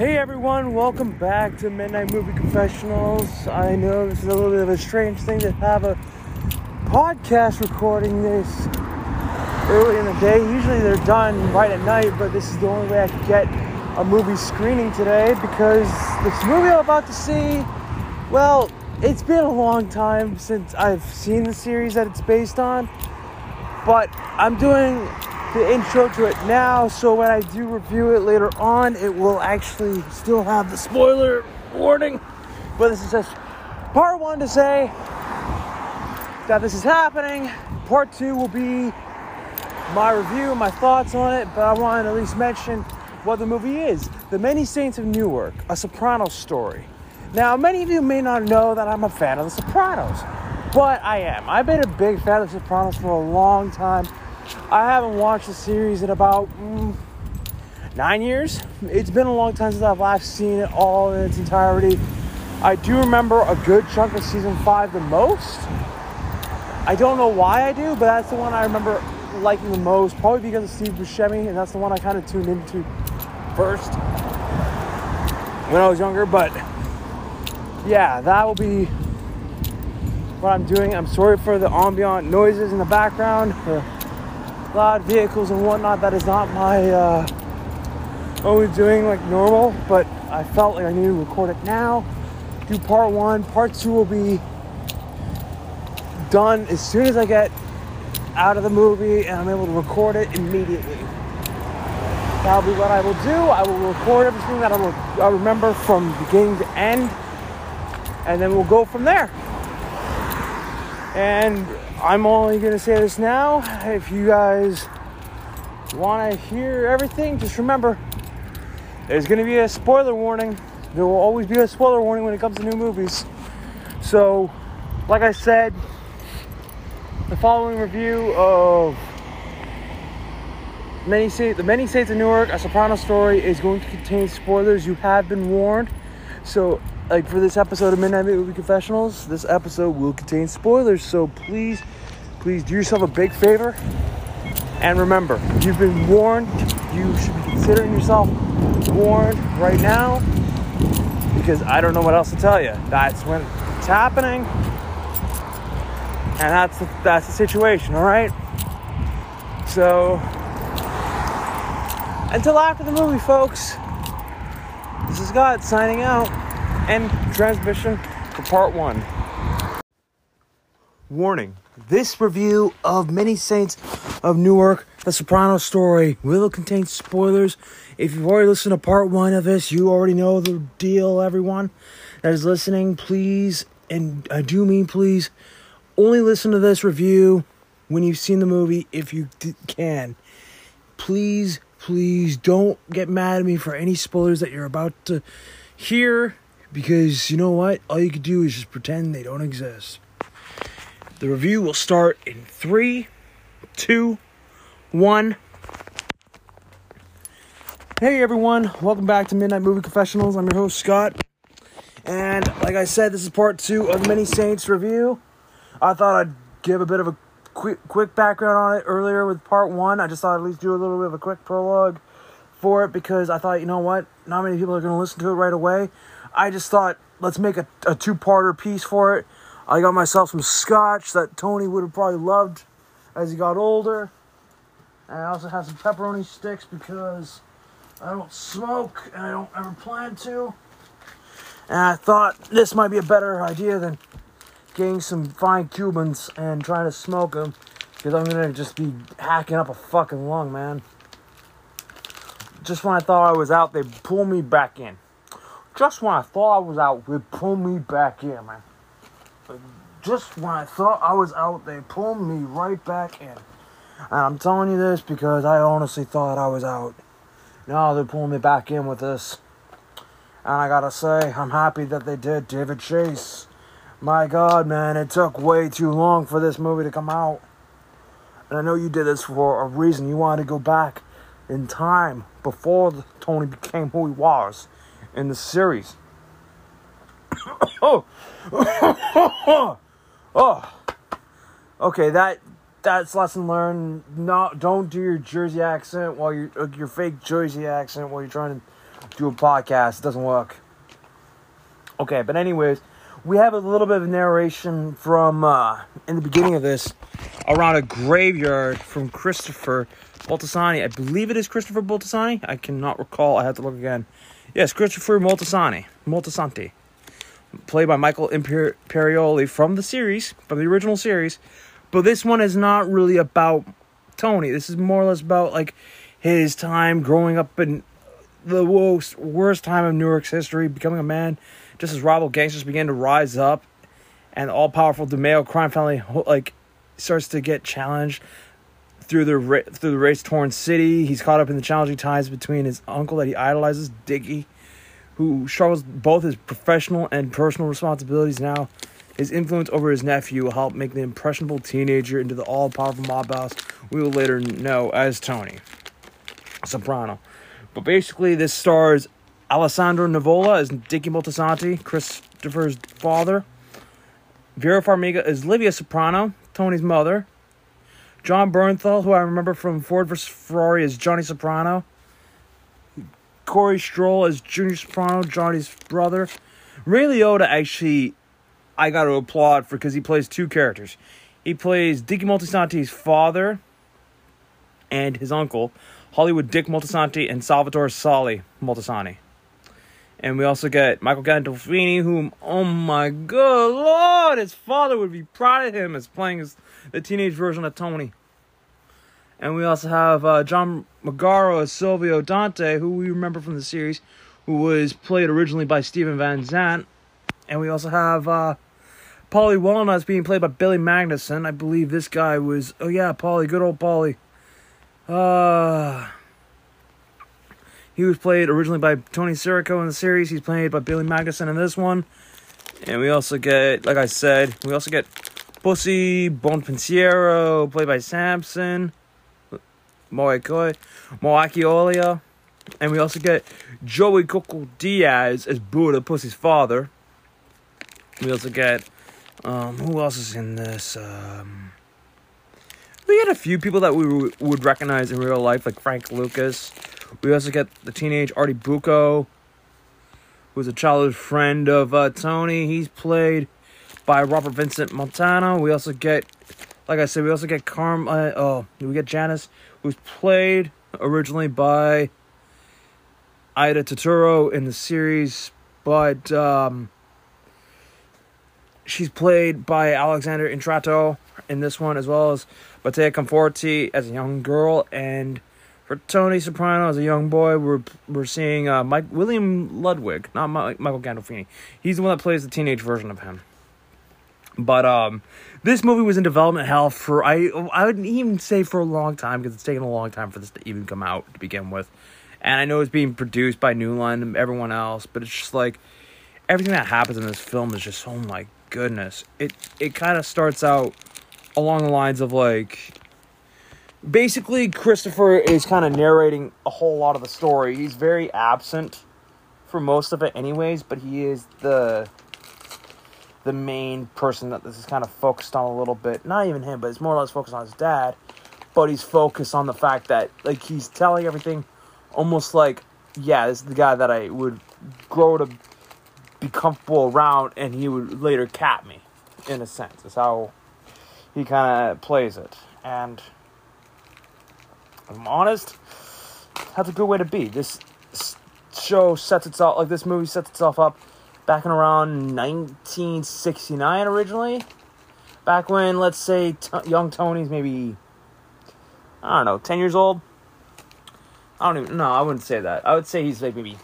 Hey everyone, welcome back to Midnight Movie Confessionals. I know this is a little bit of a strange thing to have a podcast recording this early in the day. Usually they're done right at night, but this is the only way I could get a movie screening today because this movie I'm about to see, well, it's been a long time since I've seen the series that it's based on, but I'm doing the intro to it now, so when I do review it later on, it will actually still have the spoiler warning. But this is just part one to say that this is happening. Part two will be my review, my thoughts on it, but I want to at least mention what the movie is The Many Saints of Newark, a Sopranos story. Now, many of you may not know that I'm a fan of The Sopranos, but I am. I've been a big fan of The Sopranos for a long time. I haven't watched the series in about mm, nine years. It's been a long time since I've last seen it all in its entirety. I do remember a good chunk of season five the most. I don't know why I do, but that's the one I remember liking the most, probably because of Steve Buscemi, and that's the one I kind of tuned into first when I was younger. But yeah, that will be what I'm doing. I'm sorry for the ambient noises in the background, loud vehicles and whatnot. That is not my uh, always doing like normal, but I felt like I needed to record it now. Do part one. Part two will be done as soon as I get out of the movie and I'm able to record it immediately. That'll be what I will do. I will record everything that I will I remember from beginning to end, and then we'll go from there. And I'm only going to say this now. If you guys want to hear everything, just remember there's going to be a spoiler warning. There will always be a spoiler warning when it comes to new movies. So, like I said, the following review of many Saints, the Many Saints of Newark, a Soprano story, is going to contain spoilers. You have been warned. So, like for this episode of Midnight Movie Confessionals, this episode will contain spoilers. So please, please do yourself a big favor. And remember, you've been warned. You should be considering yourself warned right now because I don't know what else to tell you. That's when it's happening, and that's the, that's the situation. All right. So until after the movie, folks. This is God signing out. End transmission for part one. Warning this review of Many Saints of Newark, The Soprano story, will contain spoilers. If you've already listened to part one of this, you already know the deal, everyone that is listening. Please, and I do mean please, only listen to this review when you've seen the movie if you can. Please, please don't get mad at me for any spoilers that you're about to hear because you know what? All you can do is just pretend they don't exist. The review will start in three, two, one. Hey everyone, welcome back to Midnight Movie Confessionals. I'm your host Scott, and like I said, this is part two of the Many Saints review. I thought I'd give a bit of a quick quick background on it earlier with part one. I just thought I'd at least do a little bit of a quick prologue for it because I thought, you know what, not many people are going to listen to it right away. I just thought, let's make a, a two parter piece for it. I got myself some scotch that Tony would have probably loved as he got older. And I also have some pepperoni sticks because I don't smoke and I don't ever plan to. And I thought this might be a better idea than getting some fine Cubans and trying to smoke them because I'm gonna just be hacking up a fucking lung, man. Just when I thought I was out, they pull me back in. Just when I thought I was out, they pull me back in, man. Just when I thought I was out, they pull me right back in. And I'm telling you this because I honestly thought I was out. Now they're pulling me back in with this. And I gotta say, I'm happy that they did. David Chase. My god, man, it took way too long for this movie to come out. And I know you did this for a reason. You wanted to go back in time before Tony became who he was in the series. oh. oh. Okay, that that's lesson learned. Not don't do your Jersey accent while you're uh, your fake Jersey accent while you're trying to do a podcast. It doesn't work. Okay, but anyways, we have a little bit of narration from uh, in the beginning of this around a graveyard from Christopher Moltisanti. I believe it is Christopher Moltisanti. I cannot recall. I have to look again. Yes, Christopher Moltisanti. Moltisanti. Played by Michael Imperioli from the series, from the original series. But this one is not really about Tony. This is more or less about like his time growing up in the worst, worst time of Newark's history, becoming a man just as rival gangsters begin to rise up and all-powerful DiMeo crime family like starts to get challenged through the through the race-torn city. He's caught up in the challenging ties between his uncle that he idolizes, Dickie, who struggles both his professional and personal responsibilities now. His influence over his nephew will help make the impressionable teenager into the all-powerful mob boss we will later know as Tony Soprano. But basically, this stars Alessandro Nivola as Dickie Moltisanti, Christopher's father. Vera Farmiga is Livia Soprano, Tony's mother. Jon Bernthal, who I remember from Ford vs. Ferrari, as Johnny Soprano. Corey Stoll as Junior Soprano, Johnny's brother. Ray Liotta, actually, I got to applaud for because he plays two characters. He plays Dickie Moltisanti's father and his uncle, Hollywood Dick Moltisanti and Salvatore Sally Moltisanti. And we also get Michael Gandolfini, whom, oh my good lord, his father would be proud of him as playing as the teenage version of Tony. And we also have uh, John Magaro as Silvio Dante, who we remember from the series, who was played originally by Steven Van Zandt. And we also have uh, Paulie Walnuts being played by Billy Magnussen. I believe this guy was, oh yeah, Paulie, good old Paulie. Uh, he was played originally by Tony Sirico in the series. He's played by Billy Magnussen in this one. And we also get, like I said, we also get Pussy Bonpensiero, played by Samson, Moakoi, Moaki Olia. And we also get Joey Coco Diaz as Buddha, Pussy's father. We also get, um, who else is in this? Um, we had a few people that we would recognize in real life, like Frank Lucas. We also get the teenage Artie Bucco, who's a childhood friend of uh, Tony. He's played by Robert Vincent Montana. We also get, like I said, we also get Carm. Uh, oh, we get Janice, who's played originally by Aida Turturro in the series, but um, she's played by Alexander Intrato in this one, as well as Mattea Conforti as a young girl, and for Tony Soprano as a young boy, we're we're seeing uh, Mike William Ludwig, not Mike, Michael Gandolfini. He's the one that plays the teenage version of him. But um, this movie was in development hell for I I wouldn't even say for a long time because it's taken a long time for this to even come out to begin with. And I know it's being produced by New Line and everyone else, but it's just like everything that happens in this film is just oh my goodness. It it kind of starts out along the lines of like basically Christopher is kind of narrating a whole lot of the story. He's very absent for most of it anyways, but he is the the main person that this is kind of focused on a little bit. Not even him, but it's more or less focused on his dad. But he's focused on the fact that like he's telling everything almost like, yeah, this is the guy that I would grow to be comfortable around and he would later cap me, in a sense. Is how he kinda plays it. And I'm honest, that's a good way to be. This show sets itself like this movie sets itself up back in around 1969 originally. Back when, let's say, t- young Tony's maybe I don't know, 10 years old. I don't even no, I wouldn't say that. I would say he's like maybe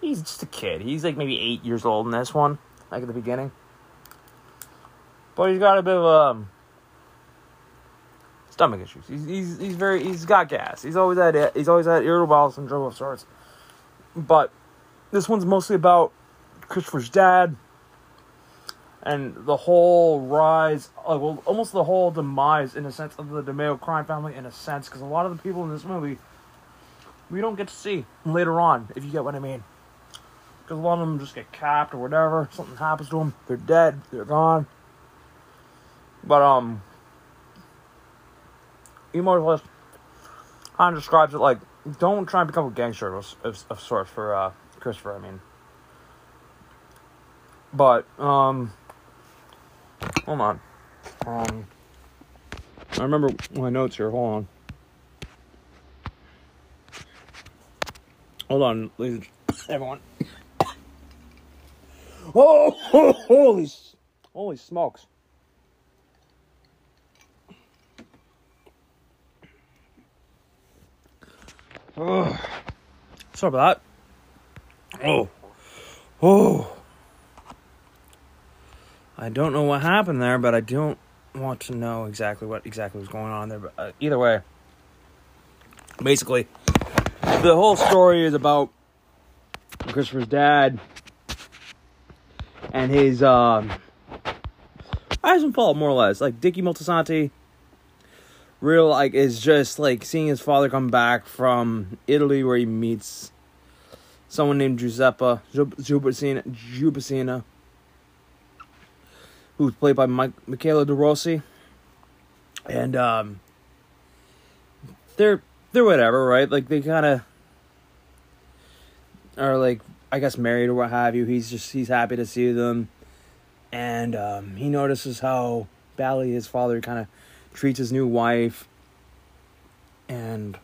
he's just a kid. He's like maybe eight years old in this one, like at the beginning. But he's got a bit of um stomach issues. He's, he's, he's very he's got gas. He's always had he's always had irritable bowel syndrome of sorts. But this one's mostly about Christopher's dad and the whole rise, like, well, almost the whole demise in a sense of the DiMeo crime family in a sense, because a lot of the people in this movie we don't get to see later on, if you get what I mean. Because a lot of them just get capped or whatever. Something happens to them. They're dead. They're gone. But um, Immortalist kind of describes it like don't try and become a gangster of, of, of sorts for uh, Christopher. I mean, but um, hold on. Um, I remember my notes here. Hold on. Hold on, ladies, everyone. Oh, holy, holy smokes! Oh, sorry about that. Oh, oh. I don't know what happened there, but I don't want to know exactly what exactly was going on there. But uh, either way, basically, the whole story is about Christopher's dad and his um, rise and more or less. Like Dickie Moltisanti, real like is just like seeing his father come back from Italy, where he meets someone named Giuseppe Jubacina, who's played by Mike, Michaela De Rossi, and um, they're they're whatever, right? Like they kind of are like I guess married or what have you. He's just he's happy to see them, and um, he notices how Bally, his father kind of treats his new wife, and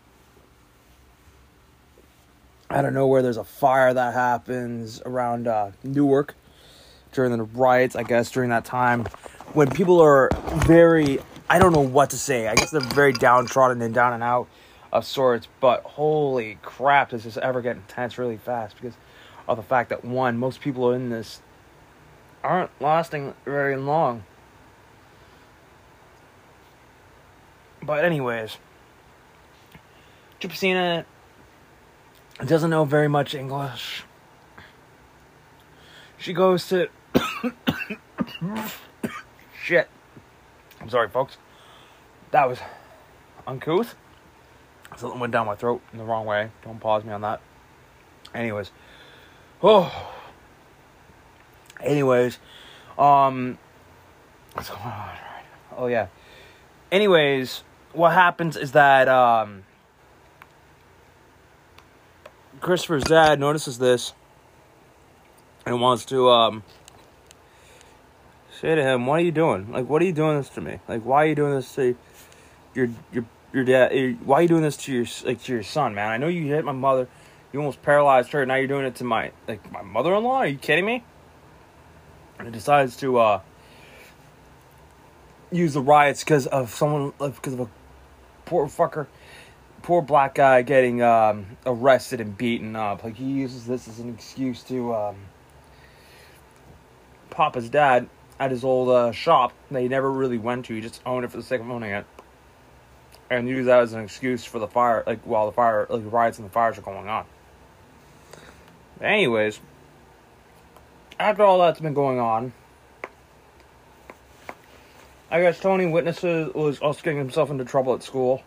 I don't know where there's a fire that happens around uh, Newark during the riots. I guess during that time when people are very I don't know what to say. I guess they're very downtrodden and down and out of sorts. But holy crap, does this ever get intense really fast because of the fact that one, most people in this aren't lasting very long. But anyways, Jupacina doesn't know very much English. She goes to shit. I'm sorry, folks. That was uncouth. Something went down my throat in the wrong way. Don't pause me on that. Anyways, Oh. Anyways, um, what's going on? Oh yeah. Anyways, what happens is that um, Christopher's dad notices this and wants to um say to him, "What are you doing? Like, what are you doing this to me? Like, why are you doing this to your your your dad? Why are you doing this to your like to your son, man? I know you hit my mother." You almost paralyzed her. Now you're doing it to my like my mother-in-law. Are you kidding me? And he decides to uh, use the riots because of someone because of a poor fucker, poor black guy getting um, arrested and beaten up. Like he uses this as an excuse to um, pop his dad at his old uh, shop that he never really went to. He just owned it for the sake of owning it and use that as an excuse for the fire, like while the fire, like riots and the fires are going on. Anyways, after all that's been going on, I guess Tony witnesses was also getting himself into trouble at school.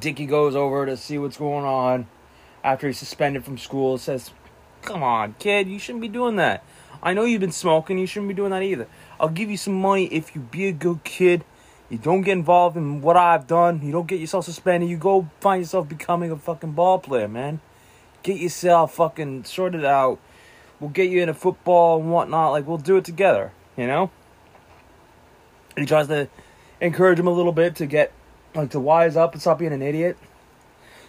Dickie goes over to see what's going on after he's suspended from school. Says, "Come on, kid, you shouldn't be doing that. I know you've been smoking. You shouldn't be doing that either. I'll give you some money if you be a good kid. You don't get involved in what I've done. You don't get yourself suspended. You go find yourself becoming a fucking ball player, man." get yourself fucking sorted out. We'll get you into football and whatnot. Like, we'll do it together, you know? he tries to encourage him a little bit to get, like, to wise up and stop being an idiot.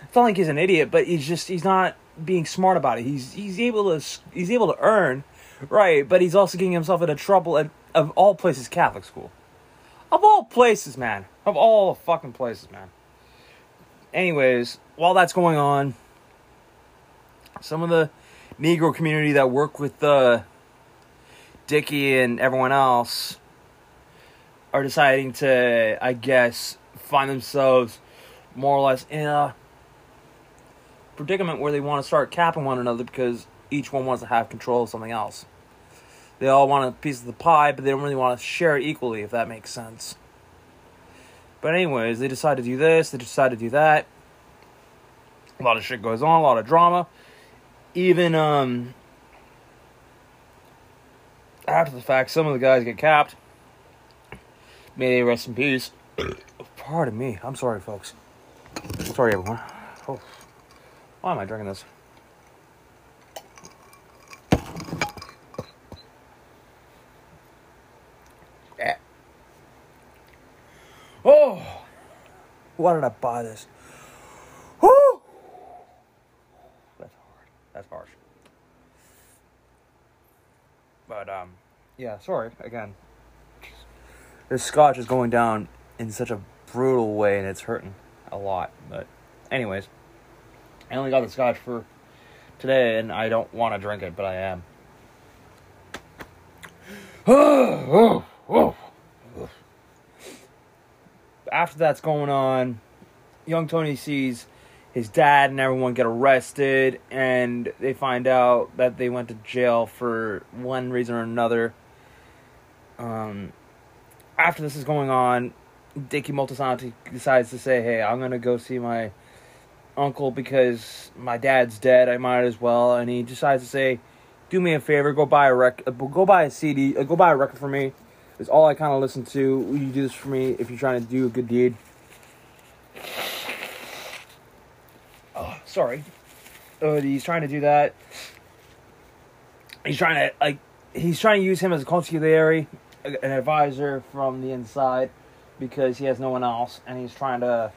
It's not like he's an idiot, but he's just, he's not being smart about it. He's, he's able to, he's able to earn, right? But he's also getting himself into trouble at, of all places, Catholic school. Of all places, man. Of all fucking places, man. Anyways, while that's going on, some of the Negro community that work with uh, Dickie and everyone else are deciding to, I guess, find themselves more or less in a predicament where they want to start capping one another because each one wants to have control of something else. They all want a piece of the pie, but they don't really want to share it equally, if that makes sense. But, anyways, they decide to do this, they decide to do that. A lot of shit goes on, a lot of drama even um, after the fact, some of the guys get capped. May they rest in peace. Pardon me. I'm sorry, folks. sorry, everyone. Oh. Why am I drinking this? Eh. Oh, why did I buy this? That's hard. That's harsh. But um, yeah. Sorry again. This scotch is going down in such a brutal way, and it's hurting a lot. But, anyways, I only got the scotch for today, and I don't want to drink it, but I am. After that's going on, young Tony sees his dad and everyone get arrested, and they find out that they went to jail for one reason or another. Um, after this is going on, Dickie Moltisanti decides to say, "Hey, I'm gonna go see my uncle because my dad's dead. I might as well." And he decides to say, "Do me a favor, go buy a rec, uh, go buy a CD, uh, go buy a record for me. It's all I kind of listen to. Will you do this for me if you're trying to do a good deed?" Oh, sorry. Uh, he's trying to do that. He's trying to like he's trying to use him as a consigliere an advisor from the inside because he has no one else, and he's trying to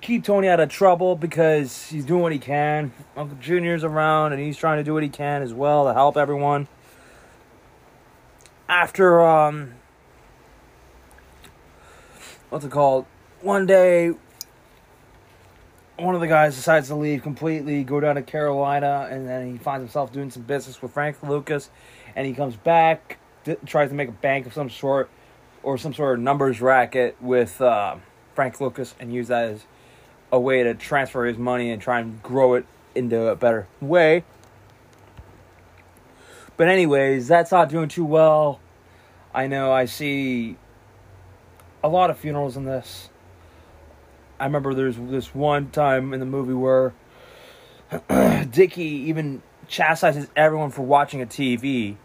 keep Tony out of trouble because he's doing what he can. Uncle Junior's around, and he's trying to do what he can as well to help everyone. After um, what's it called? One day, one of the guys decides to leave completely, go down to Carolina, and then he finds himself doing some business with Frank Lucas, and he comes back tries to make a bank of some sort or some sort of numbers racket with uh, Frank Lucas and use that as a way to transfer his money and try and grow it into a better way. But anyways, that's not doing too well. I know I see a lot of funerals in this. I remember there's this one time in the movie where Dickie even chastises everyone for watching a TV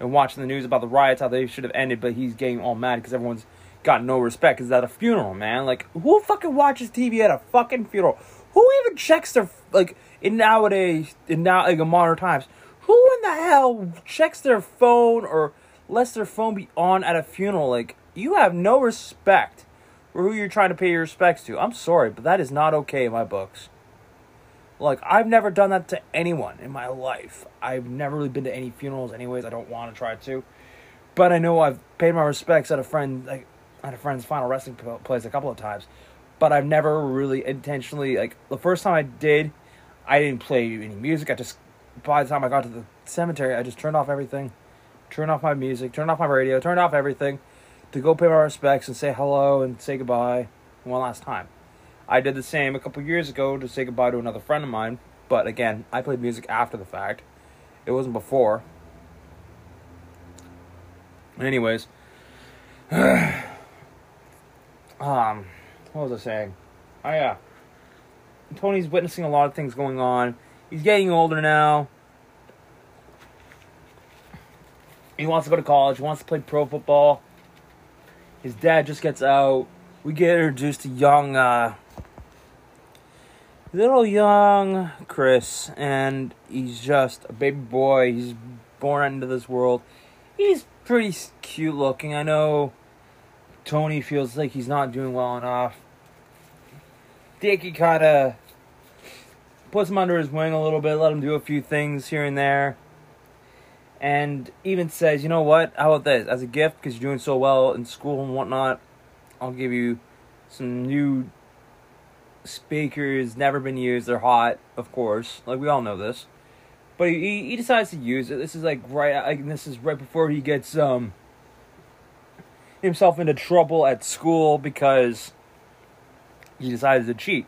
and watching the news about the riots, how they should have ended, but he's getting all mad because everyone's got no respect. Is that a funeral, man? Like, who fucking watches TV at a fucking funeral? Who even checks their like in nowadays in now like in modern times? Who in the hell checks their phone or lets their phone be on at a funeral? Like, you have no respect for who you're trying to pay your respects to. I'm sorry, but that is not okay in my books. Like, I've never done that to anyone in my life. I've never really been to any funerals, anyways. I don't want to try to. But I know I've paid my respects at a friend, like, at a friend's final resting place a couple of times. But I've never really intentionally, like, the first time I did, I didn't play any music. I just, by the time I got to the cemetery, I just turned off everything. Turned off my music, turned off my radio, turned off everything to go pay my respects and say hello and say goodbye one last time. I did the same a couple years ago to say goodbye to another friend of mine. But again, I played music after the fact. It wasn't before. Anyways, um, what was I saying? Oh yeah, Tony's witnessing a lot of things going on. He's getting older now. He wants to go to college. He wants to play pro football. His dad just gets out. We get introduced to young uh, little young Chris, and he's just a baby boy. He's born into this world. He's pretty cute looking. I know Tony feels like he's not doing well enough. Dickie kind of puts him under his wing a little bit, let him do a few things here and there. And even says, you know what? How about this? As a gift, because you're doing so well in school and whatnot, I'll give you some new speakers never been used. They're hot, of course. Like we all know this. But he he decides to use it. This is like right. Like, this is right before he gets um himself into trouble at school because he decides to cheat.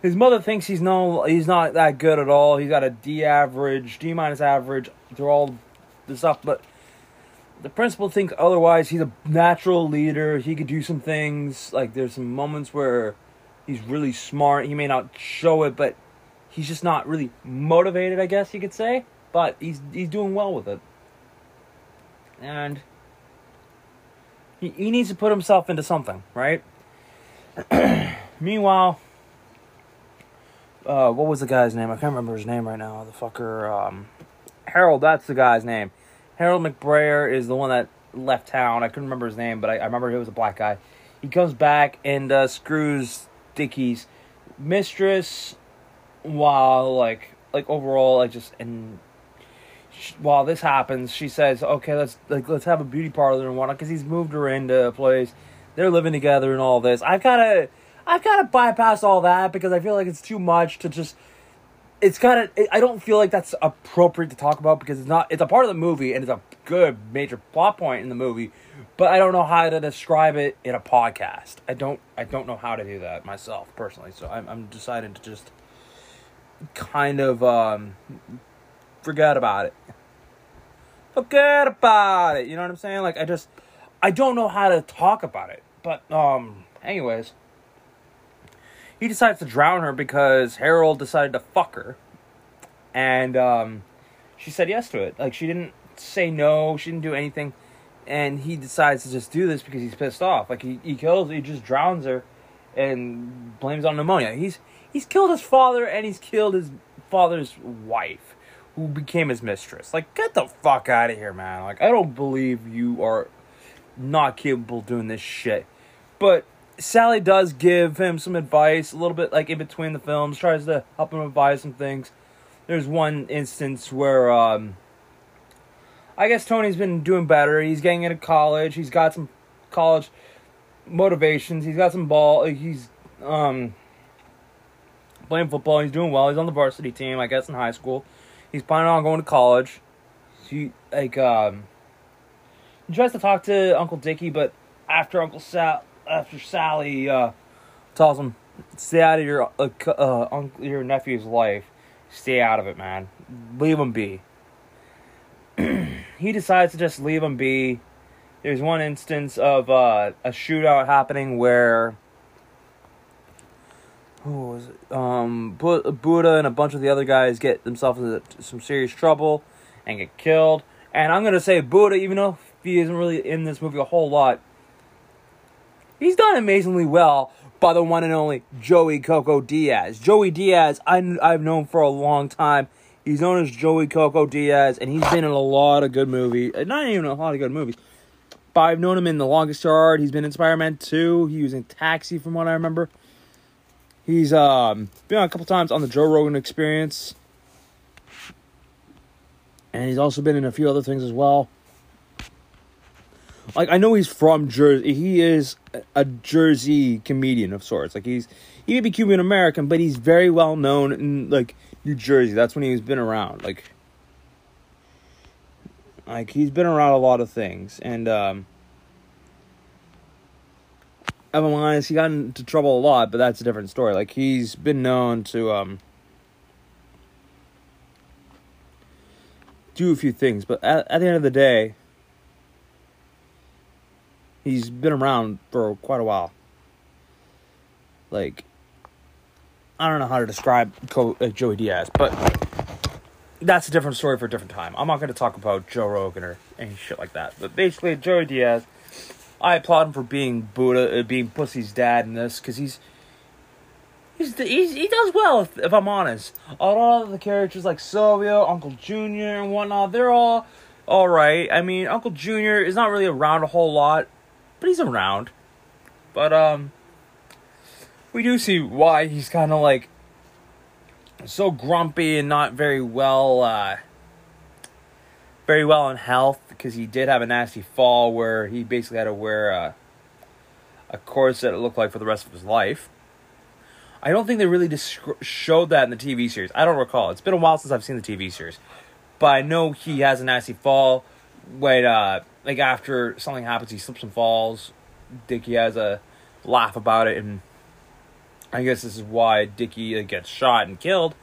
His mother thinks he's no he's not that good at all. He's got a D average, D minus average through all the stuff, but the principal thinks otherwise. He's a natural leader. He could do some things. Like there's some moments where he's really smart. He may not show it, but he's just not really motivated, I guess you could say. But he's he's doing well with it. And he, he needs to put himself into something, right? Meanwhile, uh, what was the guy's name? I can't remember his name right now. The fucker, um, Harold. That's the guy's name. Harold McBrayer is the one that left town. I couldn't remember his name, but I, I remember he was a black guy. He comes back and uh, screws Dickie's mistress while like like overall like just and sh- while this happens she says okay let's like let's have a beauty parlor and whatnot because he's moved her into a place. They're living together and all this. I've kind of i've kind of bypassed all that because i feel like it's too much to just it's kind of i don't feel like that's appropriate to talk about because it's not it's a part of the movie and it's a good major plot point in the movie but i don't know how to describe it in a podcast. I don't i don't know how to do that myself personally. So i'm, I'm deciding to just kind of um forget about it. Forget about it. You know what i'm saying? Like i just i don't know how to talk about it. But um anyways. He decides to drown her because Harold decided to fuck her. And um, she said yes to it. Like, she didn't say no, she didn't do anything. And he decides to just do this because he's pissed off. Like, he, he kills, he just drowns her and blames on pneumonia. He's, he's killed his father and he's killed his father's wife, who became his mistress. Like, get the fuck out of here, man. Like, I don't believe you are not capable of doing this shit. But Sally does give him some advice, a little bit like in between the films, tries to help him advise some things. There's one instance where um, I guess Tony's been doing better. He's getting into college. He's got some college motivations. He's got some ball. He's um, playing football. He's doing well. He's on the varsity team, I guess, in high school. He's planning on going to college. He like um, he tries to talk to Uncle Dickie, but after Uncle Sal after Sally uh, tells him, "Stay out of your uh, uh, uncle, your nephew's life. Stay out of it, man. Leave him be." he decides to just leave him be. There's one instance of uh, a shootout happening where who was it? Um, Buddha and a bunch of the other guys get themselves into some serious trouble and get killed. And I'm gonna say Buddha, even though he isn't really in this movie a whole lot, he's done amazingly well by the one and only Joey Coco Diaz. Joey Diaz, I, I've known for a long time. He's known as Joey Coco Diaz, and he's been in a lot of good movies. uh, Not even a lot of good movies. But I've known him in The Longest Yard. He's been in Spider-Man 2. He was in Taxi, from what I remember. He's um, been on a couple times on the Joe Rogan Experience. And he's also been in a few other things as well like I know he's from Jersey. He is a Jersey comedian of sorts. Like he's he may be Cuban American, but he's very well known in like New Jersey. That's when he's been around. Like like he's been around a lot of things, and um, I'm honest, he got into trouble a lot, but that's a different story. Like he's been known to um. Do a few things, but at, at the end of the day, he's been around for quite a while. Like, I don't know how to describe uh, Joey Diaz, but that's a different story for a different time. I'm not going to talk about Joe Rogan or any shit like that. But basically, Joey Diaz, I applaud him for being Buddha, uh, being Pussy's dad in this because he's. He's, he's, he does well, if, if I'm honest. A lot of the characters like Silvio, Uncle Junior, and whatnot, they're all all right. I mean, Uncle Junior is not really around a whole lot, but he's around. But um we do see why he's kind of like so grumpy and not very well uh very well in health because he did have a nasty fall where he basically had to wear a a corset it looked like for the rest of his life. I don't think they really showed that in the TV series. I don't recall. It's been a while since I've seen the TV series. But I know he has a nasty fall when uh like after something happens, he slips and falls. Dickie has a laugh about it, and I guess this is why Dickie gets shot and killed.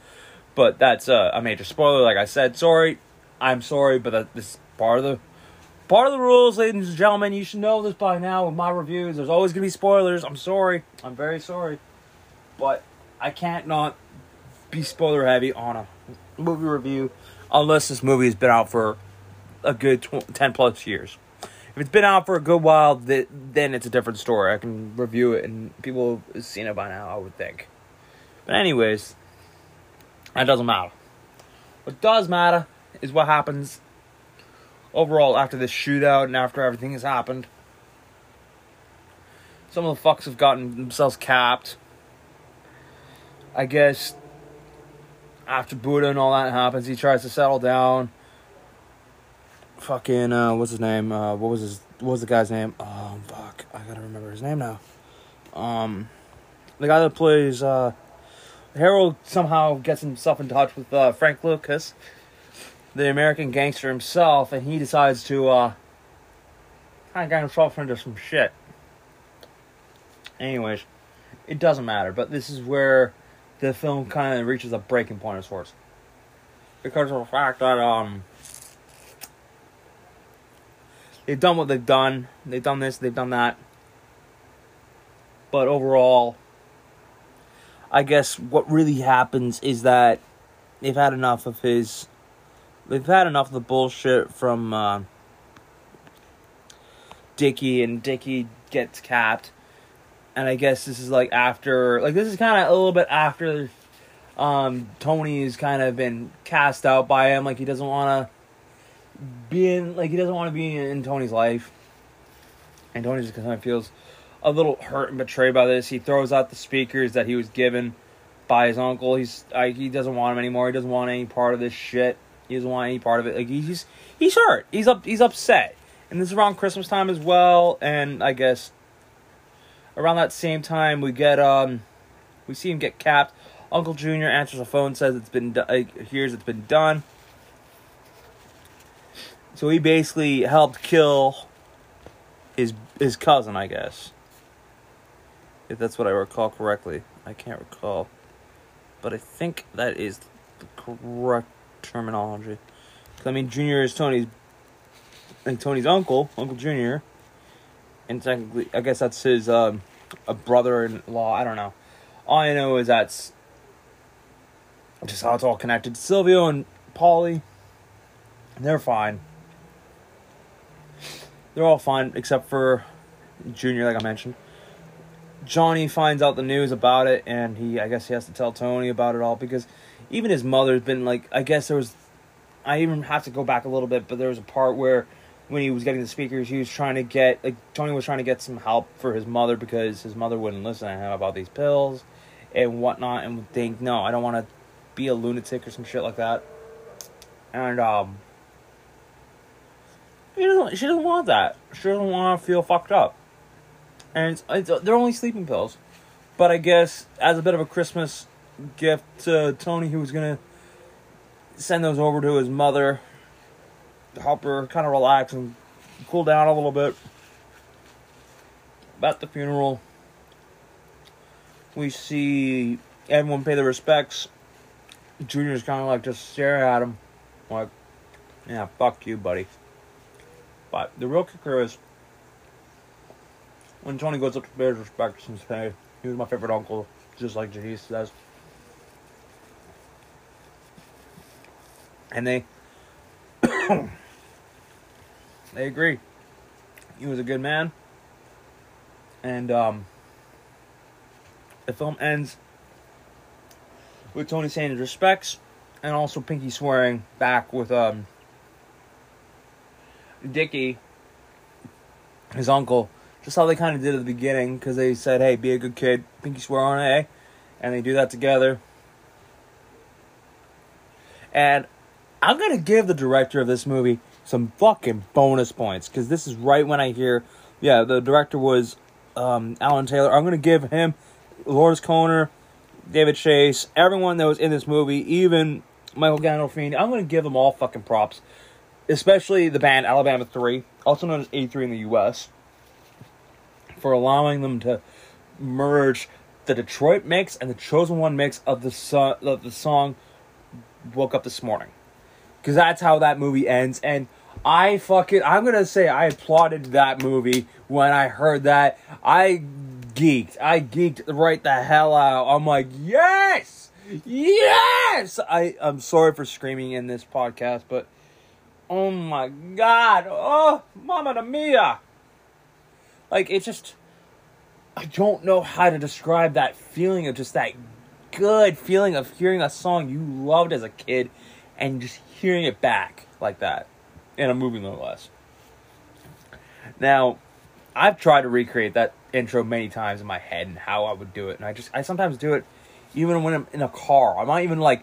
But that's uh, a major spoiler. Like I said, sorry, I'm sorry, but that, this is part of the part of the rules, ladies and gentlemen. You should know this by now with my reviews. There's always gonna be spoilers. I'm sorry. I'm very sorry, but I can't not be spoiler heavy on a movie review unless this movie has been out for a good tw- 10 plus years. If it's been out for a good while, th- then it's a different story. I can review it and people have seen it by now, I would think. But, anyways, That doesn't matter. What does matter is what happens overall after this shootout and after everything has happened. Some of the fucks have gotten themselves capped. I guess after Buddha and all that happens, he tries to settle down. Fucking uh, what's his name? Uh, what was his? What was the guy's name? Oh fuck, I gotta remember his name now. Um, the guy that plays uh, Harold somehow gets himself in touch with uh, Frank Lucas, the American gangster himself, and he decides to uh, kind of get himself into some shit. Anyways, it doesn't matter, but this is where the film kind of reaches a breaking point of sorts. Because of the fact that, um, they've done what they've done. They've done this, they've done that. But overall, I guess what really happens is that they've had enough of his. They've had enough of the bullshit from uh, Dickie, and Dickie gets capped and I guess this is like after, like this is kind of a little bit after, um, Tony's kind of been cast out by him. Like he doesn't want to be in, like he doesn't want to be in, Tony's life, and Tony just kind of feels a little hurt and betrayed by this. He throws out the speakers that he was given by his uncle. He's like he doesn't want him anymore. He doesn't want any part of this shit. He doesn't want any part of it. Like he's he's hurt. He's up. He's upset. And this is around Christmas time as well. And I guess around that same time, we get um, we see him get capped. Uncle Junior answers the phone, says it's been do- hears it's been done. So he basically helped kill his his cousin, I guess. If that's what I recall correctly, I can't recall, but I think that is the correct terminology. I mean, Junior is Tony's, like Tony's uncle, Uncle Junior and technically, I guess that's his um, a brother-in-law. I don't know. All I know is that's just how it's all connected. Silvio and Paulie, they're fine. They're all fine except for Junior, like I mentioned. Johnny finds out the news about it, and he, I guess, he has to tell Tony about it all because even his mother's been like, I guess there was. I even have to go back a little bit, but there was a part where when he was getting the speakers, he was trying to get like Tony was trying to get some help for his mother because his mother wouldn't listen to him about these pills and whatnot, and would think, no, I don't want to be a lunatic or some shit like that. And um, she doesn't, she doesn't want that. She doesn't want to feel fucked up. And it's, it's, they're only sleeping pills, but I guess as a bit of a Christmas gift to Tony, he was gonna send those over to his mother to help her kind of relax and cool down a little bit. At the funeral, we see everyone pay their respects. Junior's kind of like just stare at him, like, yeah, fuck you, buddy. But the real kicker is when Tony goes up to his respects and say, he was my favorite uncle, just like Janice says. And they they agree. He was a good man. And um, the film ends with Tony saying his respects and also Pinky swearing back with um, Dickie, his uncle. Just how they kind of did at the beginning because they said, hey, be a good kid. Pinky swear on A. And they do that together. And I'm to give the director of this movie some fucking bonus points because this is right when I hear, yeah, the director was um, Alan Taylor. I'm gonna give him Lawrence Konner, David Chase, everyone that was in this movie, even Michael Gandolfini. I'm gonna give them all fucking props, especially the band Alabama Three, also known as A3 in the U.S., for allowing them to merge the Detroit mix and the Chosen One mix of the of the song "Woke Up This Morning." because that's how that movie ends. And I fucking, I'm gonna say I applauded that movie when I heard that. I geeked. I geeked right the hell out. I'm like, yes, yes. I, I'm sorry for screaming in this podcast, but oh my god, oh, mama mia. Like it just, I don't know how to describe that feeling of just that good feeling of hearing a song you loved as a kid and just hearing it back like that in a movie, no less. Now, I've tried to recreate that intro many times in my head and how I would do it, and I just I sometimes do it even when I'm in a car. I'm not even like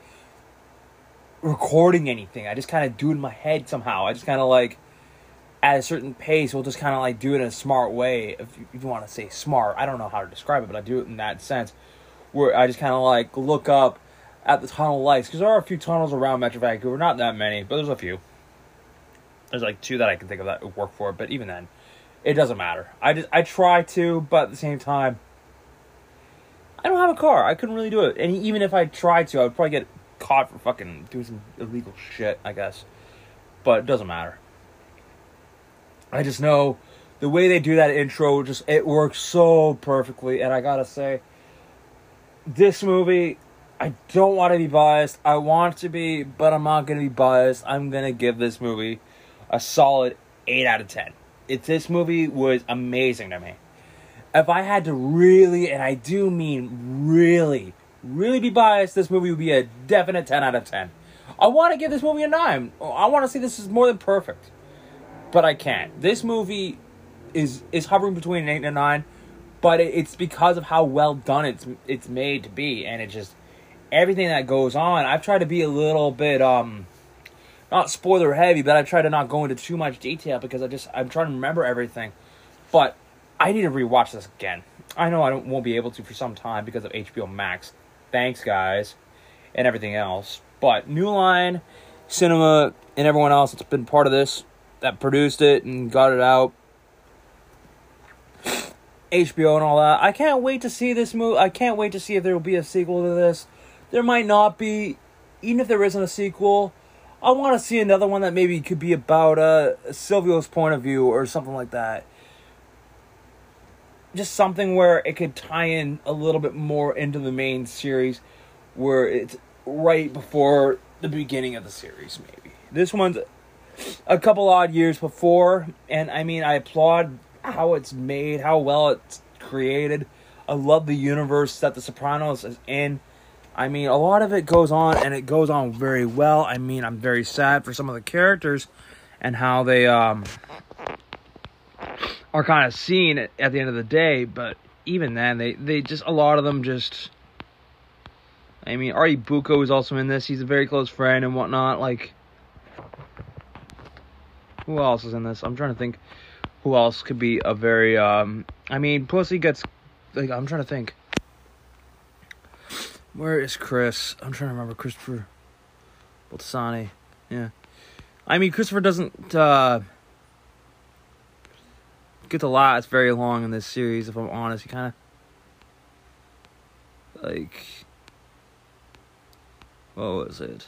recording anything. I just kind of do it in my head somehow. I just kind of like at a certain pace, we'll just kind of like do it in a smart way. If you, if you want to say smart, I don't know how to describe it, but I do it in that sense where I just kind of like look up at the tunnel lights because there are a few tunnels around Metro Vancouver, not that many, but there's a few. There's like two that I can think of that would work for but even then, it doesn't matter. I just I try to, but at the same time, I don't have a car. I couldn't really do it, and even if I tried to, I would probably get caught for fucking doing some illegal shit. I guess, but it doesn't matter. I just know the way they do that intro, just it works so perfectly, and I gotta say, this movie. I don't want to be biased. I want to be, but I'm not going to be biased. I'm going to give this movie a solid 8 out of 10 if this movie was amazing to me, if I had to really, and I do mean really, really be biased, this movie would be a definite 10 out of 10. I want to give this movie a 9. I want to say this is more than perfect. But I can't. This movie is is hovering between an 8 and a 9, but it's because of how well done it's it's made to be and it just everything that goes on. I've tried to be a little bit um not spoiler heavy, but I've tried to not go into too much detail because I just I'm trying to remember everything. But I need to rewatch this again. I know I don't, won't be able to for some time because of HBO Max. Thanks, guys, and everything else. But New Line, Cinema, and everyone else that's been part of this, that produced it and got it out, HBO and all that. I can't wait to see this movie. I can't wait to see if there will be a sequel to this. There might not be, even if there isn't a sequel. I want to see another one that maybe could be about uh, Silvio's point of view or something like that. Just something where it could tie in a little bit more into the main series, where it's right before the beginning of the series, maybe. This one's a couple odd years before, and I mean, I applaud how it's made, how well it's created. I love the universe that The Sopranos is in. I mean, a lot of it goes on, and it goes on very well. I mean, I'm very sad for some of the characters and how they um, are kind of seen at, the end of the day. But even then, they they just a lot of them just. I mean, Artie Bucco is also in this. He's a very close friend and whatnot. Like, who else is in this? I'm trying to think. Who else could be a very um? I mean, Pussy gets. Like, I'm trying to think. Where is Chris? I'm trying to remember Christopher Moltisanti. Yeah. I mean, Christopher doesn't uh, get lot. It's very long in this series, if I'm honest. He kind of. Like. What was it?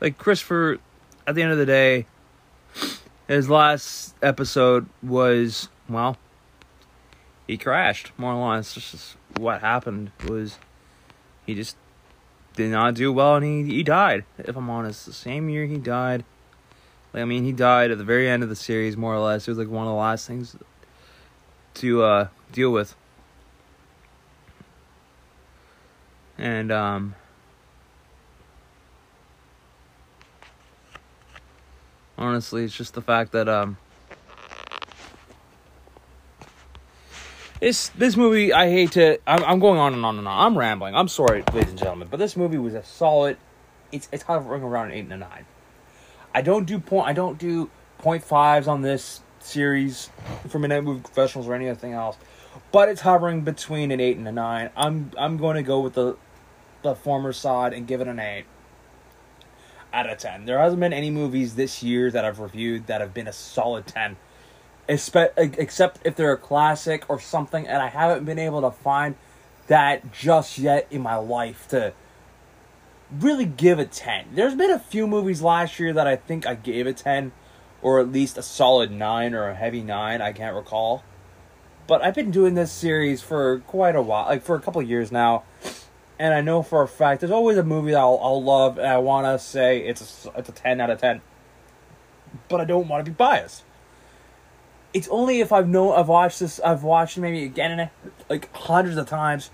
Like, Christopher, at the end of the day, his last episode was well, he crashed. More or less, just what happened was he just did not do well, and he he died. If I'm honest, the same year he died. Like, I mean, he died at the very end of the series, more or less. It was like one of the last things to uh, deal with, and um. Honestly, it's just the fact that um this this movie I hate to I'm, I'm going on and on and on. I'm rambling. I'm sorry, ladies and gentlemen, but this movie was a solid. It's it's hovering around an eight and a nine. I don't do point. I don't do point fives on this series for Midnight Movie Professionals or anything else, but it's hovering between an eight and a nine. I'm I'm going to go with the the former side and give it an eight out of 10. There hasn't been any movies this year that I've reviewed that have been a solid 10. Except if they're a classic or something, and I haven't been able to find that just yet in my life to really give a 10. There's been a few movies last year that I think I gave a 10, or at least a solid 9 or a heavy 9, I can't recall. But I've been doing this series for quite a while, like for a couple years now and I know for a fact there's always a movie that I'll, I'll love, and I want to say it's a, it's a ten out of ten, but I don't want to be biased. It's only if I've know I've watched this I've watched maybe again and like hundreds of times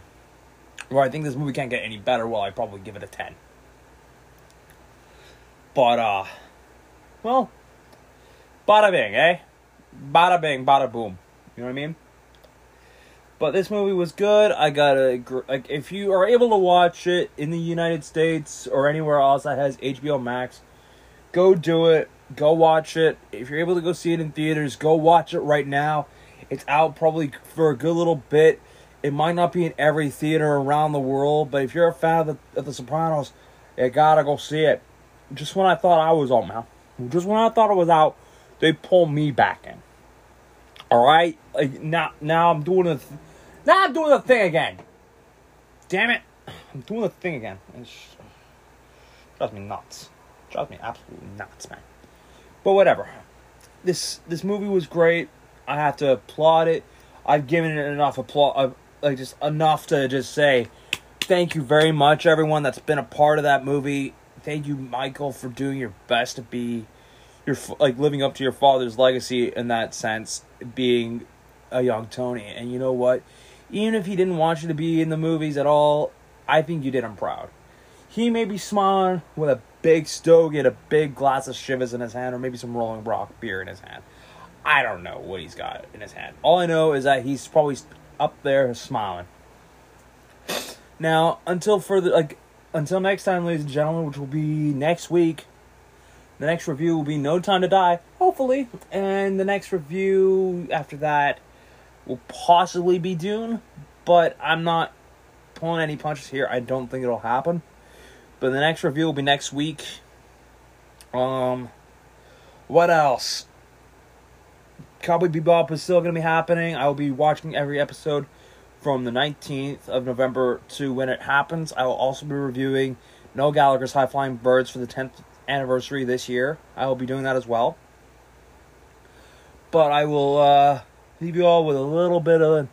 where I think this movie can't get any better. Well, I probably give it a ten. But uh, well, bada bing, eh? Bada bing, bada boom. You know what I mean? But this movie was good. I got a like if you are able to watch it in the United States or anywhere else that has HBO Max, go do it. Go watch it. If you're able to go see it in theaters, go watch it right now. It's out probably for a good little bit. It might not be in every theater around the world, but if you're a fan of the, of the Sopranos, you gotta go see it. Just when I thought I was out, man. Just when I thought it was out, they pull me back in. All right, like now, now I'm doing the, th- now I'm doing the thing again. Damn it, I'm doing the thing again. It's drives me nuts. Drives me absolutely nuts, man. But whatever. This this movie was great. I have to applaud it. I've given it enough applause, uh, like just enough to just say thank you very much, everyone that's been a part of that movie. Thank you, Michael, for doing your best to be your like living up to your father's legacy in that sense, being a young Tony. And you know what? Even if he didn't want you to be in the movies at all, I think you did him proud. He may be smiling with a big stogie and a big glass of Chivas in his hand, or maybe some Rolling Rock beer in his hand. I don't know what he's got in his hand. All I know is that he's probably up there smiling. Now, until further, like, until next time, ladies and gentlemen, which will be next week, the next review will be No Time to Die, hopefully, and the next review after that will possibly be Dune, but I'm not pulling any punches here. I don't think it'll happen. But the next review will be next week. Um, what else? Cowboy Bebop is still going to be happening. I will be watching every episode from the 19th of November to when it happens. I will also be reviewing Noel Gallagher's High Flying Birds for the 10th anniversary this year. I will be doing that as well. But I will uh, leave you all with a little bit of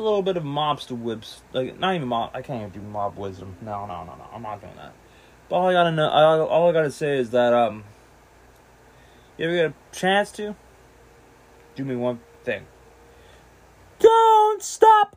a little bit of mobster whips. Like not even mob. I can't even do mob wisdom. No, no, no, no. I'm not doing that. But all I gotta know, all, all I gotta say is that um, you ever get a chance to do me one thing. Don't stop